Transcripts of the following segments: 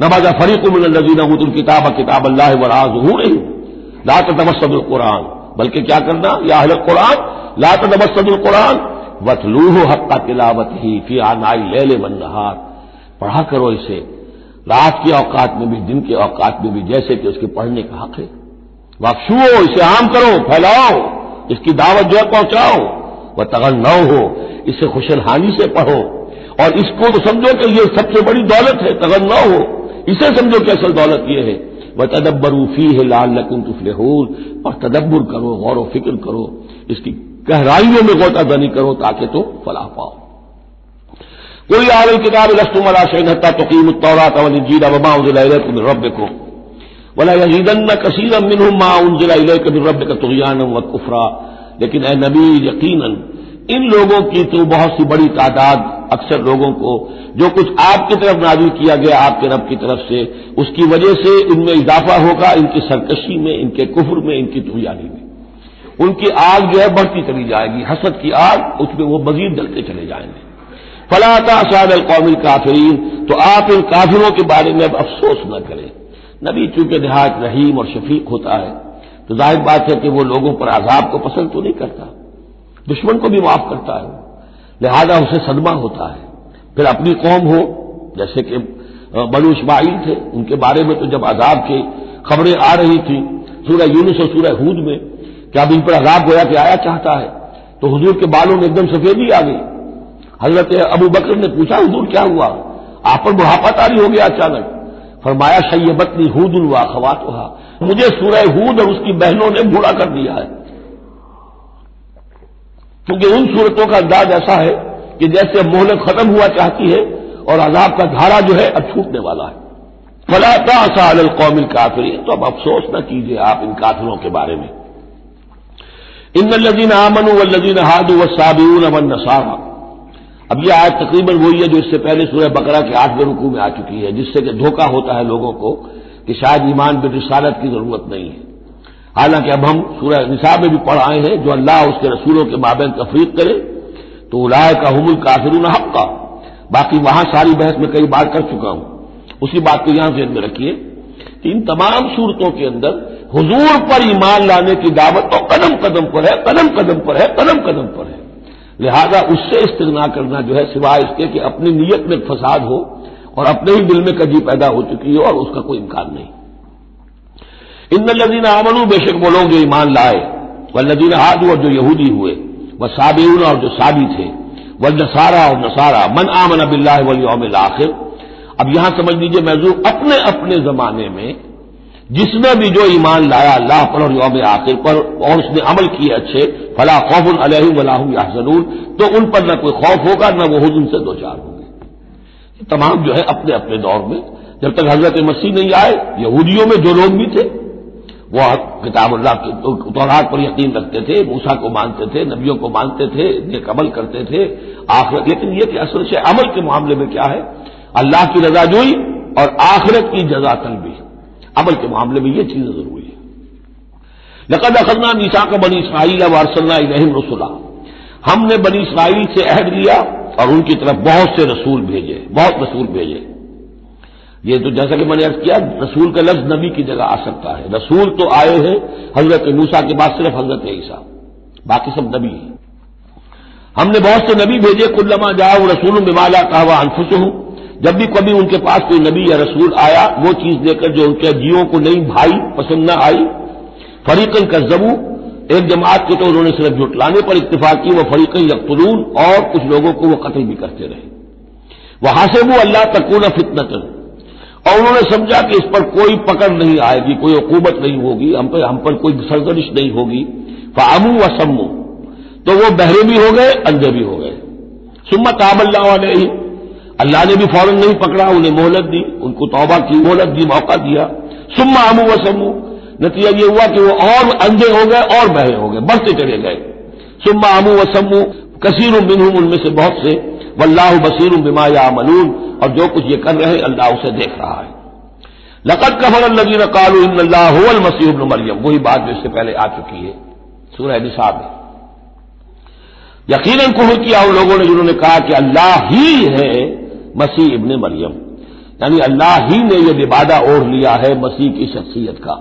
नमाजा फरीक नजीन किताब किताब अल्लाह वराजूर ला तमसद कुरान, बल्कि क्या करना? या अहल कुरान, ला तमसद कुरान। वतलूह हक्का तिलावत ही फ़ी आनाई ले ले वन पढ़ा करो इसे। रात के औकात में भी, दिन के औकात में भी, जैसे कि उसके पढ़ने का हक है। वापसुओ इसे आम करो, फैलाओ, इसकी दावत जो है पहुंचाओ। वह तगन न हो इसे खुशलहानी से पढ़ो। और इसको तो समझो कि ये सबसे बड़ी दौलत है तगन न हो इसे समझो कि असल दौलत यह है। वह तदब्बरूफी है लाल लकुम तुफलहूल और तदब्बर करो, गौर व फ़िक्र करो। इसकी गहराइयों में गोतादनी करो ताकि तुम फलाह पाओ। कोई आल किताब लस्तुमला शहनता तकीम तौरा तवलीजीरा वमा उजिलकुम रब को वला यजीदन कसीर मिन मा उनजिला रब का तुगयान व कुफरा। लेकिन ए नबी यकीनन, इन लोगों की तो बहुत सी बड़ी तादाद अक्सर लोगों को जो कुछ आपकी तरफ़ नाजिल किया गया आपके रब की तरफ़ से, उसकी वजह से इनमें इजाफा होगा, इनकी सरकशी में, इनके कुफर में, इनकी तुयानी में। उनकी आग जो है बढ़ती चली जाएगी, हसद की आग, उसमें वो मजीद डलते चले जाएँगे। फलाता साद कौमिल काफरीन तो आप इन काफिरों के बारे में अब अफसोस न करें। नबी चूँकि देहात रहीम और शफीक होता है तो ज़ाहिर बात है कि वो लोगों पर आजाब को पसंद तो नहीं करता, दुश्मन को भी माफ़ करता है। लिहाजा उसे सदमा होता है। फिर अपनी कौम हो, जैसे कि बलू इस्माइल थे, उनके बारे में तो जब आजाब की खबरें आ रही थी, सूरह यूनुस और सूरह हूद में, कि अब इन पर आजाब गोया कि आया चाहता है तो हुजूर के बालों में एकदम सफेदी आ गई। हज़रत अबू बकर ने पूछा, हुजूर, क्या हुआ? आप पर बुढ़ापा तारी हो गया अचानक? फरमाया शैबतनी हूद उलवा खवात मुझे सूरह हूद और उसकी बहनों ने बूढ़ा कर दिया है। क्योंकि उन सूरतों का अंदाज ऐसा है कि जैसे मोहलत खत्म हुआ चाहती है और अजाब का धारा जो है अब छूटने वाला है। फलाता साल कौमिल काफिर तो अब अफसोस न कीजिए आप इन काफिलों के बारे में। इन लजीन आमन व लजीन हादू व साबिन अमन नसारा। अब यह आज तकरीबन वही है जो इससे पहले सूर्य बकरा के आठवें रुकू में आ चुकी है, जिससे कि धोखा होता है लोगों को कि शायद ईमान बिन रिसालत की ज़रूरत नहीं है। हालाँकि अब हम सूर्य निसाब में भी पढ़ आए हैं, जो अल्लाह उसके रसूलों के माबेन तफरीक करे तो उलाय का हमल काफिर हक का बाकी वहाँ सारी बहस में कई बार कर चुका हूँ। उसी बात को यहाँ जेन में रखिए कि इन तमाम सूरतों के अंदर हुजूर पर ईमान लाने की दावत तो कदम कदम पर है, कदम कदम पर है, कदम कदम पर है। लिहाजा उससे इस्तना करना जो है, सिवाय इसके कि अपनी नीयत में फसाद हो और अपने ही दिल में कजी पैदा हो चुकी हो और उसका कोई इम्कान नहीं। इन लदीन आमनू, बेशक वो लोग जो ईमान लाए। वह लदीन हादू और जो यहूदी हुए वह साबिन और जो साबी थे। वह नसारा और नसारा, मन आमन बिल्ला वलियम आखिर। अब यहाँ समझ लीजिए मौजू अपने अपने जमाने में जिसने भी जो ईमान लाया अल्लाह पर और यौम आखिर पर, और उसने अमल किए अच्छे, फला खौफ अलहम वलाहम ज़रूर तो उन पर न कोई खौफ होगा, न वो हुजन से दो चार होंगे। तमाम जो है अपने अपने दौर में, जब तक हज़रत मसीह नहीं आए, यहूदियों में जो लोग भी थे वो किताबुल्लाह तौरात पर यकीन रखते थे, मूसा को मानते थे, नबियों को मानते थे नेक अमल करते थे, आखिरत लेकिन ये कि असल से अमल के मामले में क्या है? अल्लाह की रजा जोई और आखिरत की जजा तलबी। अमल के मामले में ये चीज़ें ज़रूरी है। लकद अखजना मीसा का बनी इसमाइल वारसल्ला इलहिम रसुल्ला हमने बनी इसमाइल से अहद लिया और उनकी तरफ़ बहुत से रसूल भेजे, बहुत रसूल भेजे। ये तो जैसा कि मैंने अर्ज़ किया, रसूल का लफ्ज नबी की जगह आ सकता है। रसूल तो आए हैं, हज़रत मूसा के बाद सिर्फ़ हज़रत ईसा। बाकी सब नबी हैं। हमने बहुत से नबी भेजे, कुल्लमा जाओ रसूल बिमाला कहवा अनफुस हूँ जब भी कभी उनके पास कोई नबी या रसूल आया, वो चीज़ लेकर जो उनके जीवों को नहीं, भाई पसंद न आई, फरीकन का जबू एक जमात के तो उन्होंने सिर्फ़ जुटलाने पर इतफा की वह फरीकन यकतलून, और कुछ लोगों को वह कत्ल भी करते रहे। वह हासिबू अल्लाह तकून फितनतन। और उन्होंने समझा कि इस पर कोई पकड़ नहीं आएगी, कोई हुकूमत नहीं होगी, हम पर हम पर कोई सरजरिश नहीं होगी। फामू व सम्मू। तो वो बहरे भी हो गए, अंधे भी हो गए। सुम्मा ताबल्ला वाले ही अल्लाह ने भी फ़ौरन नहीं पकड़ा, उन्हें मोहलत दी, उनको तौबा की, मोहलत दी, मौका दिया। सुम्मा आमू व सम्मू। नतीजा ये हुआ कि वो और अंधे हो गए, और बहरे हो गए, बढ़ते चले गए। सुम्मा आमू व सम्मू। कसीर बिनहुम उनमें से बहुत से। वल्लाह बसीर बिमा या और जो कुछ ये कर रहे हैं, अल्लाह उसे देख रहा है। लकत कफर नजीर कालू मसीह मरियम। वही बात जो इससे पहले आ चुकी है, सूरह निसाब में। यकीन कुहर किया उन लोगों ने जिन्होंने कहा कि अल्लाह ही है मसीह इबन मरियम। यानी अल्लाह ही ने यह लिबादा ओढ़ लिया है मसीह की शख्सियत का।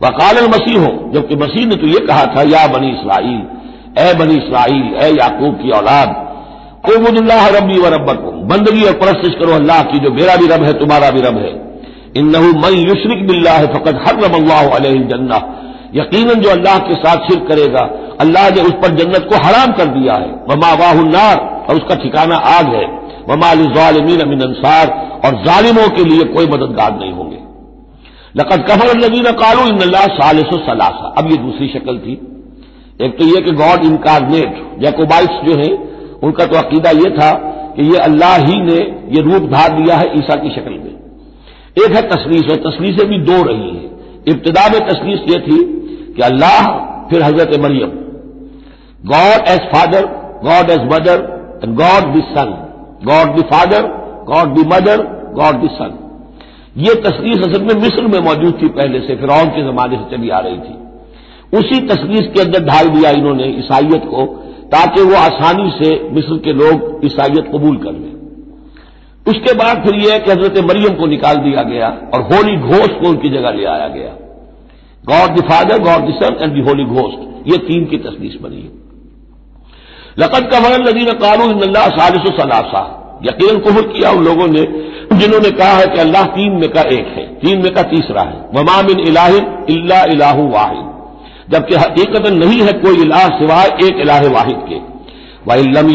वकाल मसीह हो जबकि मसीह ने तो यह कहा था, या बनी इसराइल, ए बनी इसराइल, ए याकूब की औलाद कोबुल्लाह रबी व रब्बकुम। बंदगी और परस्तिश करो अल्लाह की, जो मेरा भी रब है, तुम्हारा भी रब है। इन नहू मई युशरिक बिल्ला है फ़कत हर रब अल्लाह जन्ना यकीनन जो अल्लाह के साथ शिर करेगा, अल्लाह ने उस पर जन्नत को हराम कर दिया है। वमा वाहुन्नार और उसका ठिकाना आग है। वमा अमिन अंसार, और जालिमों के लिए कोई मददगार नहीं होंगे। लकत कफर नजीन कालू इन सालिस सलासा। अब ये दूसरी शक्ल थी। एक तो यह कि गॉड इनकारनेट, जैकोबाइट्स जो है, उनका तो अकीदा यह था कि यह अल्लाह ही ने यह रूप धार दिया है ईसा की शक्ल में। एक है तस्लीस, और तस्लीसें भी दो रही हैं। इब्तदा में तस्लीस यह थी कि अल्लाह, फिर Hazrat Maryam. God as father God as mother and God the son God the father God the mother God the son ये तस्वीर असल में मिस्र में मौजूद थी पहले से, फिर के जमाने से चली आ रही थी। उसी तस्वीर के अंदर ढाल दिया इन्होंने ईसाइयत को ताकि वो आसानी से मिस्र के लोग ईसाइत कबूल कर लें। उसके बाद फिर यह कि हज़रत मरियम को निकाल दिया गया और होली घोस्ट को उनकी जगह ले आया गया। God the father God the son and the holy ghost ये तीन की तस्वीर बनी है। लकत का वरन नदीन कानू इंदा सालिस सलासा। यकीन कुहर किया उन लोगों ने जिन्होंने कहा है कि अल्लाह तीन में का एक है, तीन में का तीसरा है। वमामिन इलाहिन इल्ला इलाहू वाहिद। जबकि हकीकत नहीं है कोई इलाह सिवाय एक इलाह वाहिद के।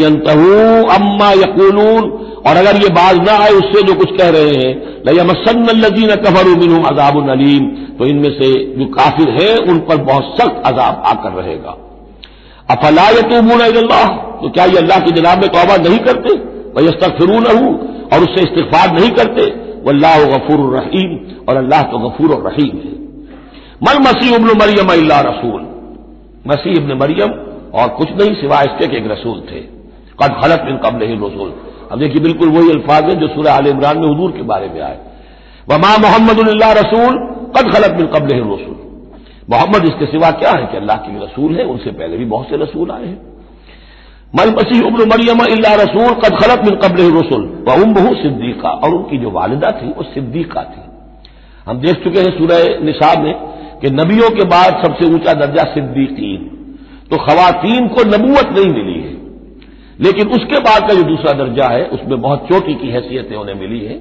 यंतहू अम्मा यकूलून। और अगर ये बाज ना आए उससे जो कुछ कह रहे हैं लैया लयमसन्नजीन कफर मिन अजाब नलीम तो इनमें से जो काफिर है, उन पर बहुत सख्त अजाब आकर रहेगा। अफलायतूबून अल्लाह तो क्या ये अल्लाह की जनाब में तोबा नहीं करते? वह यस्तफिरून और उससे इस्तफार नहीं करते? वल्लाह गफूर रहीम। और अल्लाह तो गफूर रहीम है। मल मसीह उबन मरियम अल्लाह रसूल। मसीह इबन मरियम और कुछ नहीं सिवाय इसके एक रसूल थे। कद खलत इन कबल ही रसूल। अब देखिए बिल्कुल वही अल्फाज है जो सूर्य आल इमरान में हजूर के बारे में आए। वमा मोहम्मद रसूल, कद खलत बिन कबल रसूल। मोहम्मद इसके सिवा क्या है कि अल्लाह के रसूल है? उनसे पहले भी बहुत से रसूल आए हैं। मल मसीह उब्न मरियम अल्लाह रसूल, कद खलत बिन कबल रसूल। व उम बहु सिद्दीका। और उनकी जो वालदा थी, वो सिद्दीका थी। हम देख चुके हैं सूरह निसाब में कि नबियों के बाद सबसे ऊँचा दर्जा सिद्दीकीन। तो खवातीन को नबूवत नहीं मिली है। लेकिन उसके बाद का जो दूसरा दर्जा है, उसमें बहुत चोटी की हैसियतें उन्हें मिली है।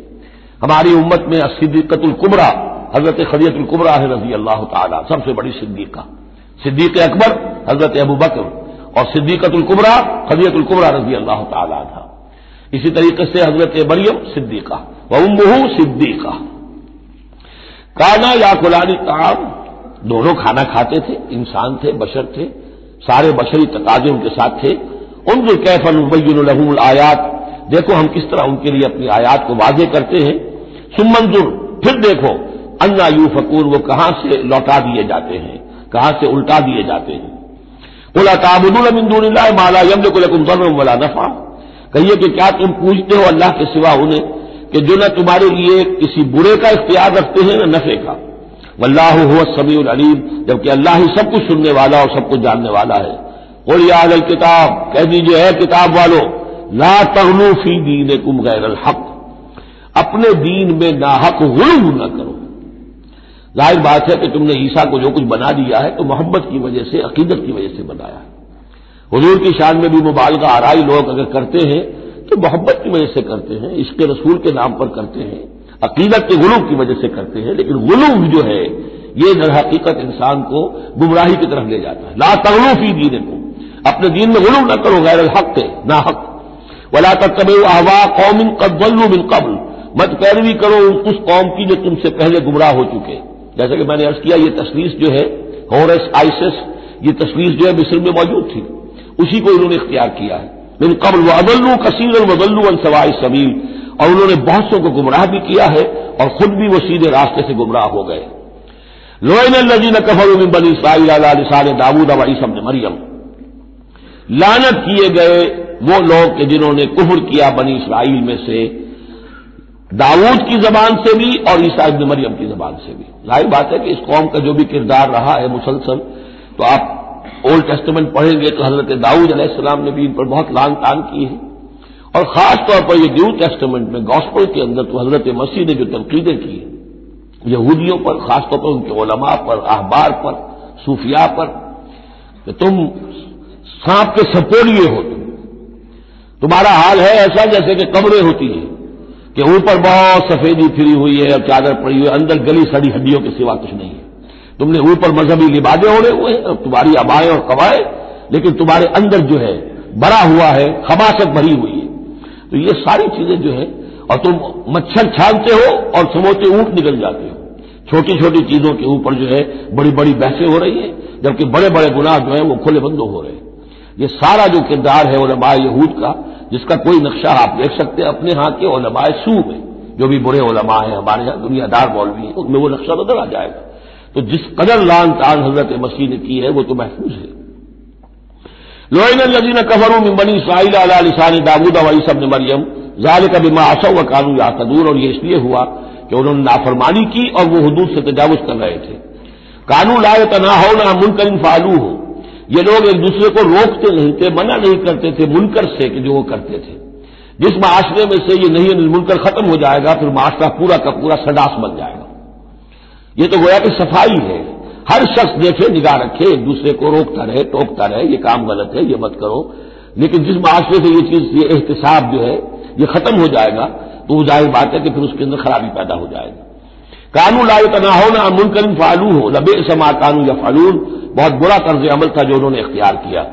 हमारी उम्मत में सिद्दीकतुल कुबरा, हज़रत खदियतुल कुबरा है रज़ी अल्लाह तला, सबसे बड़ी सिद्दीका। सिद्दीक अकबर, हज़रत अबू बकर। और सिद्दीकतुल कुबरा खदियतुल कुबरा रज़ी अल्लाह तला था। इसी तरीके से हज़रत मरियम सिद्दीका, व सिद्दीका। काना या कुलानी काम दोनों खाना खाते थे, इंसान थे, बशर थे, सारे बशरी तकाजे उनके साथ थे। उन जो कैफन उबैन आयात, देखो हम किस तरह उनके लिए अपनी आयात को वाजे करते हैं। सुमंजुर फिर देखो, अन्ना यू फकूर वो कहाँ से लौटा दिए जाते हैं, कहाँ से उल्टा दिए जाते हैं। बोला ताबुदुल माला यम को वला नफा कहिए कि क्या तुम पूछते हो अल्लाह के सिवा उन्हें कि जो न तुम्हारे लिए किसी बुरे का इख्तियार रखते हैं न नफे का? वल्लाह हो समी अलीम, जबकि अल्लाह ही सब कुछ सुनने वाला और सब कुछ जानने वाला है। बोल किताब, कह दीजिए है किताब वालो, ला तगलू फ़ी दीन कुम गैर हक, अपने दीन में ना हक गुलू न करो। ज़ाहिर बात है कि तुमने ईसा को जो कुछ बना दिया है तो मोहब्बत की वजह से, अकीदत की वजह से बनाया हजूर की शान में भी मुबालगा आराई लोग अगर करते हैं तो मोहब्बत की वजह से करते हैं इसके रसूल के नाम पर करते हैं। अकीदत के गुलूब की वजह से करते हैं, लेकिन गुलूब जो है, ये दर हकीकत इंसान को गुमराही की तरफ़ ले जाता है। ला तगलूफी दीन को अपने दीन में गुलूम न करो, गैर हक थे ना हक। वला तक कबे आहवा कौमिन कबल्लू बिन कबल। मत पैरवी करो उस कौम की जो तुमसे पहले गुमराह हो चुके। जैसे कि मैंने अर्ज़ किया, ये तस्वीर जो है, हॉरस आइसिस, ये तस्वीर जो है, मिस्र में मौजूद थी। उसी को इन्होंने इख्तियार किया है। लेकिन कबल व अदल्लू कसीर वदल्लू अन सवाई समील और उन्होंने बहुत सौ को गुमराह भी किया है और खुद भी वो सीधे रास्ते से गुमराह हो गए। लोइन लजीन कफर बनी इसराइल दाऊद अवाई सब मरियम। लानत किए गए वो लोग के जिन्होंने कुहर किया बनी इसराइल में से, दाऊद की जबान से भी और ईसा इब्न मरियम की जबान से भी। ज़ाहिर बात है कि इस कौम का जो भी किरदार रहा है मुसलसल तो आप ओल्ड टेस्टमेंट पढ़ेंगे तो हज़रत दाऊद अलैहिस्सलाम ने भी इन पर बहुत लान तान की है। और खास तौर पर ये न्यू टेस्टमेंट में गॉस्पल के अंदर तो हज़रत मसीह ने जो तनकीदें की यहूदियों पर खासतौर पर उनके ओलमा पर अहबार पर, सूफिया पर, कि तुम सांप के सपोलिए हो तुम। तुम्हारा हाल है ऐसा जैसे कि कमरे होती है, कि ऊपर बहुत सफेदी फिरी हुई है और चादर पड़ी हुई है, अंदर गली सड़ी हड्डियों के सिवा कुछ नहीं है। तुमने ऊपर मजहबी लिबादे ओढ़े हुए हैं तुम्हारी अबाएँ और कबाएँ लेकिन तुम्हारे अंदर जो है बड़ा हुआ है खबासत भरी हुई है। तो ये सारी चीज़ें जो है, और तुम मच्छर छानते हो और समोते ऊँट निकल जाते हो। छोटी छोटी चीज़ों के ऊपर जो है बड़ी बड़ी बहसें हो रही है, जबकि बड़े बड़े गुनाह जो है, वो खुले बंदो हो रहे हैं। ये सारा जो किरदार है ओलमाए यहूद का, जिसका कोई नक्शा आप देख सकते हैं अपने यहाँ के ओलमाए सू में, जो भी बुरे ओलमा है हमारे यहाँ, दुनियादार मौलवी है, उनमें वो नक्शा नज़र आ जाएगा। तो जिस कदर लान तान हज़रत मसीह ने की है, वो तो महफूज है। लोइन लजीन कफरू में बनी साइल लिसान दाऊद वही सबने मरियम जाल का बिमा असव व कानून यातदूर और ये इसलिए हुआ कि उन्होंने नाफरमानी की और वो हदूद से तजावज कर रहे थे कानून लाए तना हो ना मुनकर फालू हो ये लोग एक दूसरे को रोकते नहीं थे मना नहीं करते थे मुनकर से कि जो वो करते थे जिस माशरे में से ये नहीं मुनकर खत्म हो जाएगा फिर माशरा पूरा का पूरा सडास बन जाएगा ये तो गोया कि सफ़ाई है हर शख्स देखे, निगाह रखे एक दूसरे को रोकता रहे, टोकता रहे, ये काम गलत है, ये मत करो। लेकिन जिस माशरे से ये चीज़, ये एहतसाब जो है, ये खत्म हो जाएगा तो वो ज़ाहिर बात है कि फिर उसके अंदर खराबी पैदा हो जाएगी। कानून लाए तना हो ना मुनकर फालू हो लबे समा कानून या फालून बहुत बुरा तर्ज अमल था जो उन्होंने इख्तियार किया।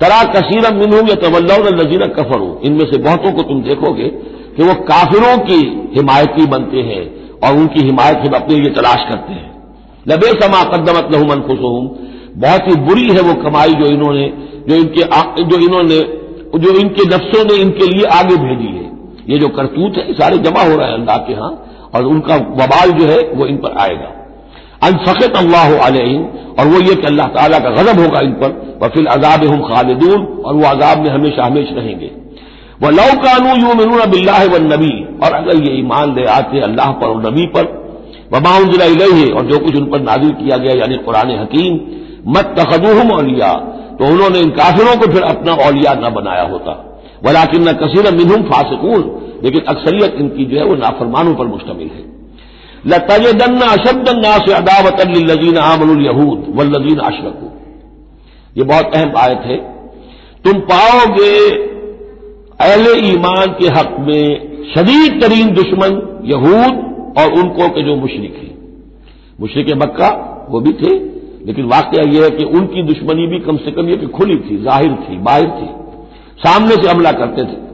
तरा कसीरम मिनू या तवल्ला नजीर कफर। हो इनमें से बहुतों को तुम देखोगे कि वो काफिरों की हिमायती बनते हैं और उनकी हिमायत हम अपने लिए तलाश करते हैं। लबे समा कदमत लहुमन खुशहूम बहुत ही बुरी है वो कमाई जो इन्होंने, जो इनके जो इन्होंने, जो इनके नफ्सों ने इनके लिए आगे भेजी है। ये जो करतूत है सारे जमा हो रहे हैं अल्लाह के यहाँ, और उनका वबाल जो है, वो इन पर आएगा। अनफकत अल्लाह अलैहिम, और वो ये कि अल्लाह ताला का गजब होगा इन पर वफिल अजाब हम खालिदून, और वो अजाब में हमेशा हमेश रहेंगे। वह लौ कानू यू मिनून बिल्लाह व नबी, और अगर ये ईमान ले आते अल्लाह पर और नबी पर वबाउजिला है और जो कुछ उन पर नाजिल किया गया, यानी कुरान हकीम मत तखदूहम औलिया तो उन्होंने इन काफिरों को फिर अपना औलिया न बनाया होता। वलाकिन न कसीर मिनहुम फासिकून, लेकिन अक्सरियत इनकी जो है वो नाफरमानों पर मुश्तमिल है। लतजदन अशदन्ना से अदावत लजीन आमन यहूद वल्लजीन अशरकू। ये बहुत अहम आयत है। तुम पाओगे, अहले ईमान के हक में शदीद तरीन दुश्मन यहूद और उनको के जो मुशरक हैं। मुशरक मक्का, वो भी थे, लेकिन वाकया यह है कि उनकी दुश्मनी भी कम से कम यह कि खुली थी, ज़ाहिर थी, बाहिर थी। सामने से हमला करते थे।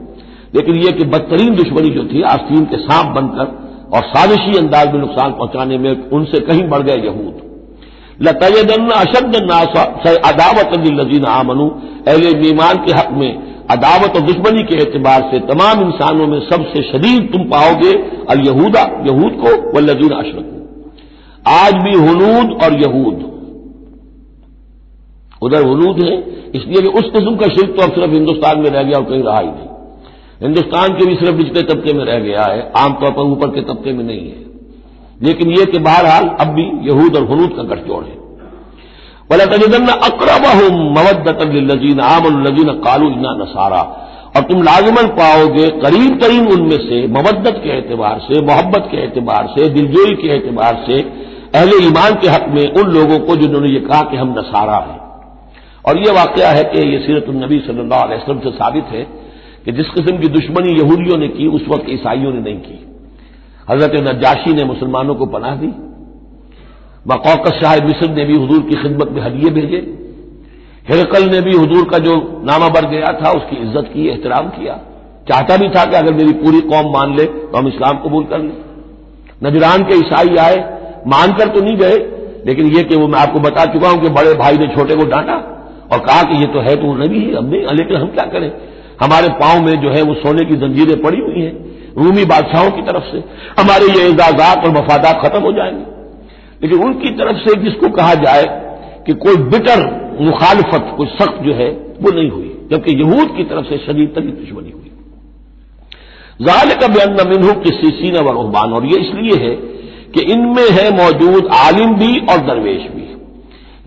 लेकिन यह कि बदतरीन दुश्मनी जो थी, आस्तीन के सांप बनकर और साजिशी अंदाज में नुकसान पहुँचाने में उनसे कहीं बढ़ गए यहूद। लतन अशद अदावत लजीन आमनु। अहले मीमान के हक में अदावत और दुश्मनी के एतबार से तमाम इंसानों में सबसे शदीद तुम पाओगे अल यहूदा यहूद को व लजीन अशरक। आज भी हनूद और यहूद। उधर हनूद है, इसलिए कि उस किस्म का शिल्प तो अब सिर्फ़ हिंदुस्तान में रह गया और कहीं रहा ही नहीं। हिंदुस्तान के भी सिर्फ़ निचले तबके में रह गया है, आमतौर पर ऊपर के तबके में नहीं है। लेकिन यह कि बहरहाल अब भी यहूद और हनूद का गठजोड़ है। वला तजदन अकरब मवदत लजीन आमलजीन कालू इना नसारा। और तुम लाजमन पाओगे, करीब तरीन उनमें से मवदत के एतबार से, मोहब्बत के एतबार से, दिलजोई के एतबार से, अहले ईमान के हक में उन लोगों को जिन्होंने ये कहा कि हम नसारा हैं। और यह वाकया है कि यह सीरतनबी सल्लल्लाहु अलैहि वसल्लम से साबित है कि जिस किस्म की दुश्मनी यहूदियों ने की, उस वक्त ईसाइयों ने नहीं की। हज़रत नजाशी ने मुसलमानों को पनाह दी। बकौकस शाह मिस्र ने भी हजूर की खिदमत में हदिये भेजे। हिरकल ने भी हजूर का जो नामा बर गया था, उसकी इज़्ज़त की, एहतराम किया। चाहता भी था कि अगर मेरी पूरी कौम मान ले तो हम इस्लाम कबूल कर लें। नजरान के ईसाई आए, मानकर तो नहीं गए, लेकिन यह कि वो मैं आपको बता चुका हूँ कि बड़े भाई ने छोटे को डांटा और कहा कि ये तो है तो नबी ही, हम नहीं, लेकिन हम क्या करें? हमारे पाँव में जो है वो सोने की जंजीरें पड़ी हुई हैं, रूमी बादशाहों की तरफ़ से। हमारे ये एजाजात और मफादात खत्म हो जाएँगे। लेकिन उनकी तरफ़ से जिसको कहा जाए कि कोई बिटर मुखालफत, कोई सख्त जो है, वो नहीं हुई। जबकि यहूद की तरफ़ से शदीद तरी दुश्मनी हुई। जाल का बयान मिनहू किसी सीना व रुहबान। और ये इसलिए है कि इनमें है मौजूद आलिम भी और दरवेश भी।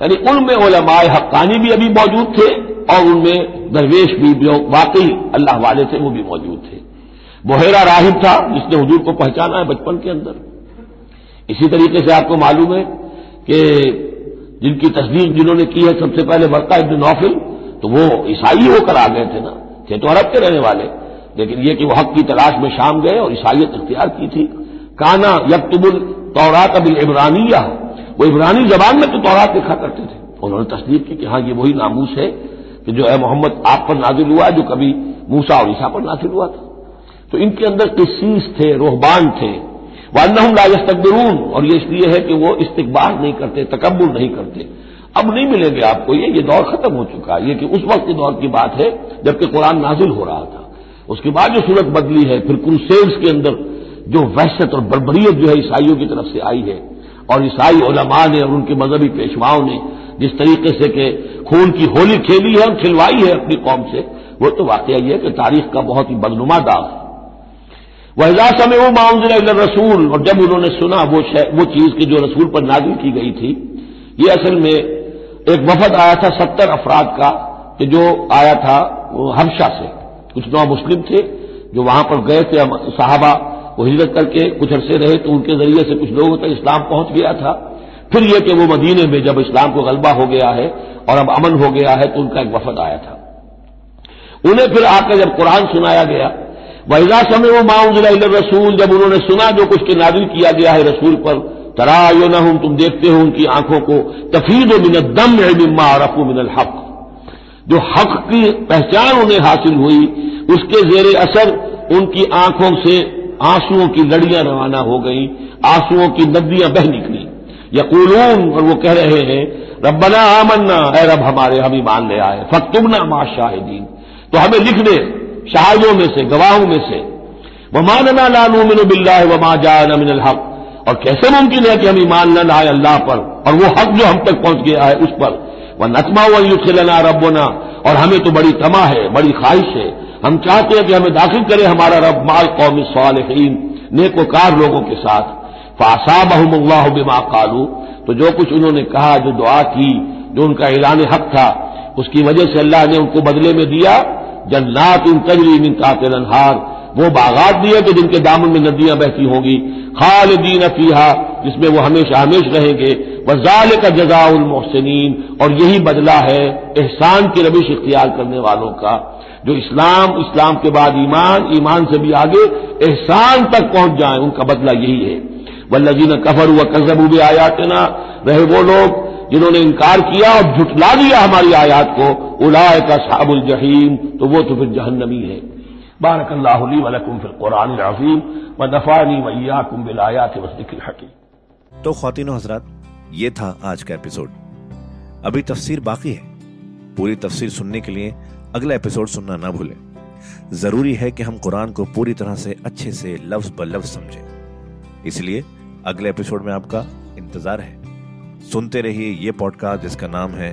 यानी उनमें ओलमाए हक्कानी भी अभी मौजूद थे और उनमें दरवेश भी जो वाकई अल्लाह वाले थे, वो भी मौजूद थे। बोहेरा राहिब था, जिसने हजूर को पहचाना है बचपन के अंदर। इसी तरीके से आपको मालूम है कि जिनकी तस्दीक जिन्होंने की है, सबसे पहले वर्का इब्न नौफिल तो वो ईसाई होकर आ गए थे ना। थे तो अरब के रहने वाले, लेकिन ये कि वो हक की तलाश में शाम गए और ईसाइत इख्तियार की थी। काना यकतुबुल तौरात अबिल इमरानिया वो इमरानी जबान में तो तौरात लिखा करते थे। उन्होंने तस्दीक की कि हाँ ये वही नामूस है कि जो है मोहम्मद आप पर नाजिल हुआ जो कभी मूसा और ईसा पर नाजिल हुआ था। तो इनके अंदर किसीस थे, रोहबान थे वान्नहम लाजस्तकबरून और ये इसलिए है कि वो इस्तकबार नहीं करते तकबुल नहीं करते। अब नहीं मिलेंगे आपको ये ये दौर खत्म हो चुका है। ये कि उस वक्त के दौर की बात है, जबकि कुरान नाजिल हो रहा था। उसके बाद जो सूरत बदली है, फिर क्रूसेड्स के अंदर जो वहशत और बरबरीत जो है ईसाइयों की तरफ़ से आई है। और ईसाई ओलमा ने और उनके मजहबी पेशवाओं ने जिस तरीके से कि खून की होली खेली है और खिलवाई है अपनी कौम से, वो तो यह है कि तारीख का बहुत ही बदनुमा दाग है। वहजा समय वो माउजिल रसूल, और जब उन्होंने सुना वो वो चीज़ की जो रसूल पर नाजिल की गई थी, ये असल में एक वफद आया था सत्तर अफराद का, कि जो आया था हर्षा से। कुछ नौ मुस्लिम थे, जो वहाँ पर गए थे साहबा, वो हिजरत करके कुछ अरसे रहे तो उनके ज़रिए से कुछ लोगों तक इस्लाम पहुँच गया था। फिर यह कि वो मदीने में जब इस्लाम को गलबा हो गया है, और अब अमन हो गया है तो उनका एक वफद आया था। उन्हें फिर आकर जब कुरान सुनाया गया वहीजा समय वो माउजिल रसूल, जब उन्होंने सुना जो कुछ के नाजिल किया गया है रसूल पर तरायो न हूँ तुम देखते हो उनकी आँखों को, तफीद मिन दम मिम्मा रफू मिनल हक। जो हक की पहचान उन्हें हासिल हुई, उसके जेर असर उनकी आँखों से आंसुओं की लड़ियाँ रवाना हो गई, आंसुओं की नदियाँ बह निकली। यकूलून, और वो कह रहे हैं, रब्बना आमन्ना है रब हमारे, हम ईमान ले आए फतुबना मा शाहिदीन। तो हमें लिख दे शाहिदों में से, गवाहों में से। वमानना लानूमिन बिल्ला वमा जाना मिनल हक। और कैसे मुमकिन है कि हम ईमान न लाए अल्लाह पर? और वो हक जो हम तक पहुँच गया है, उस पर। वह नतमा व युखलना रबना और हमें तो बड़ी तमा है, बड़ी ख्वाहिश है। हम चाहते हैं कि हमें दाखिल करे हमारा रब, माल कौमी सालहीन, नेकोकार लोगों के साथ। फासाबहमल्लाह बिमा कालू। तो जो कुछ उन्होंने कहा, जो दुआ की, जो उनका ऐलान हक था, उसकी वजह से अल्लाह ने उनको बदले में दिया। जन्नात इन तजरी मिन तातिल हार वो बागात दिए कि जिनके दामन में नदियाँ बहती होंगी। खालदीन फीहा, जिसमें वो हमेशा हमेश रहेंगे। वजाल का जजाउल मोहसिन और यही बदला है एहसान की रविश इख्तियार करने वालों का। जो इस्लाम इस्लाम के बाद ईमान ईमान से भी आगे एहसान तक पहुँच जाए, उनका बदला यही है। वल्लजीन कफर व कजबू भी आयातना। रहे वो लोग जिन्होंने इनकार किया और झुटला दिया हमारी आयात को। उलाय का साबुल जहीम तो वो तो फिर जहन्नमी है। बारक अल्लाहली वलकुम फिल कुरान अजीम, व नफानी वैयाकुम बिलायात वस्तिकिल हकीम। तो खातिन हजरात, ये था आज का एपिसोड। अभी तफसीर बाकी है। पूरी तफसीर सुनने के लिए अगला एपिसोड सुनना ना भूलें। ज़रूरी है कि हम कुरान को पूरी तरह से अच्छे से लफ्ज ब लफ्ज समझें। इसलिए अगले एपिसोड में आपका इंतज़ार है। सुनते रहिए ये पॉडकास्ट जिसका नाम है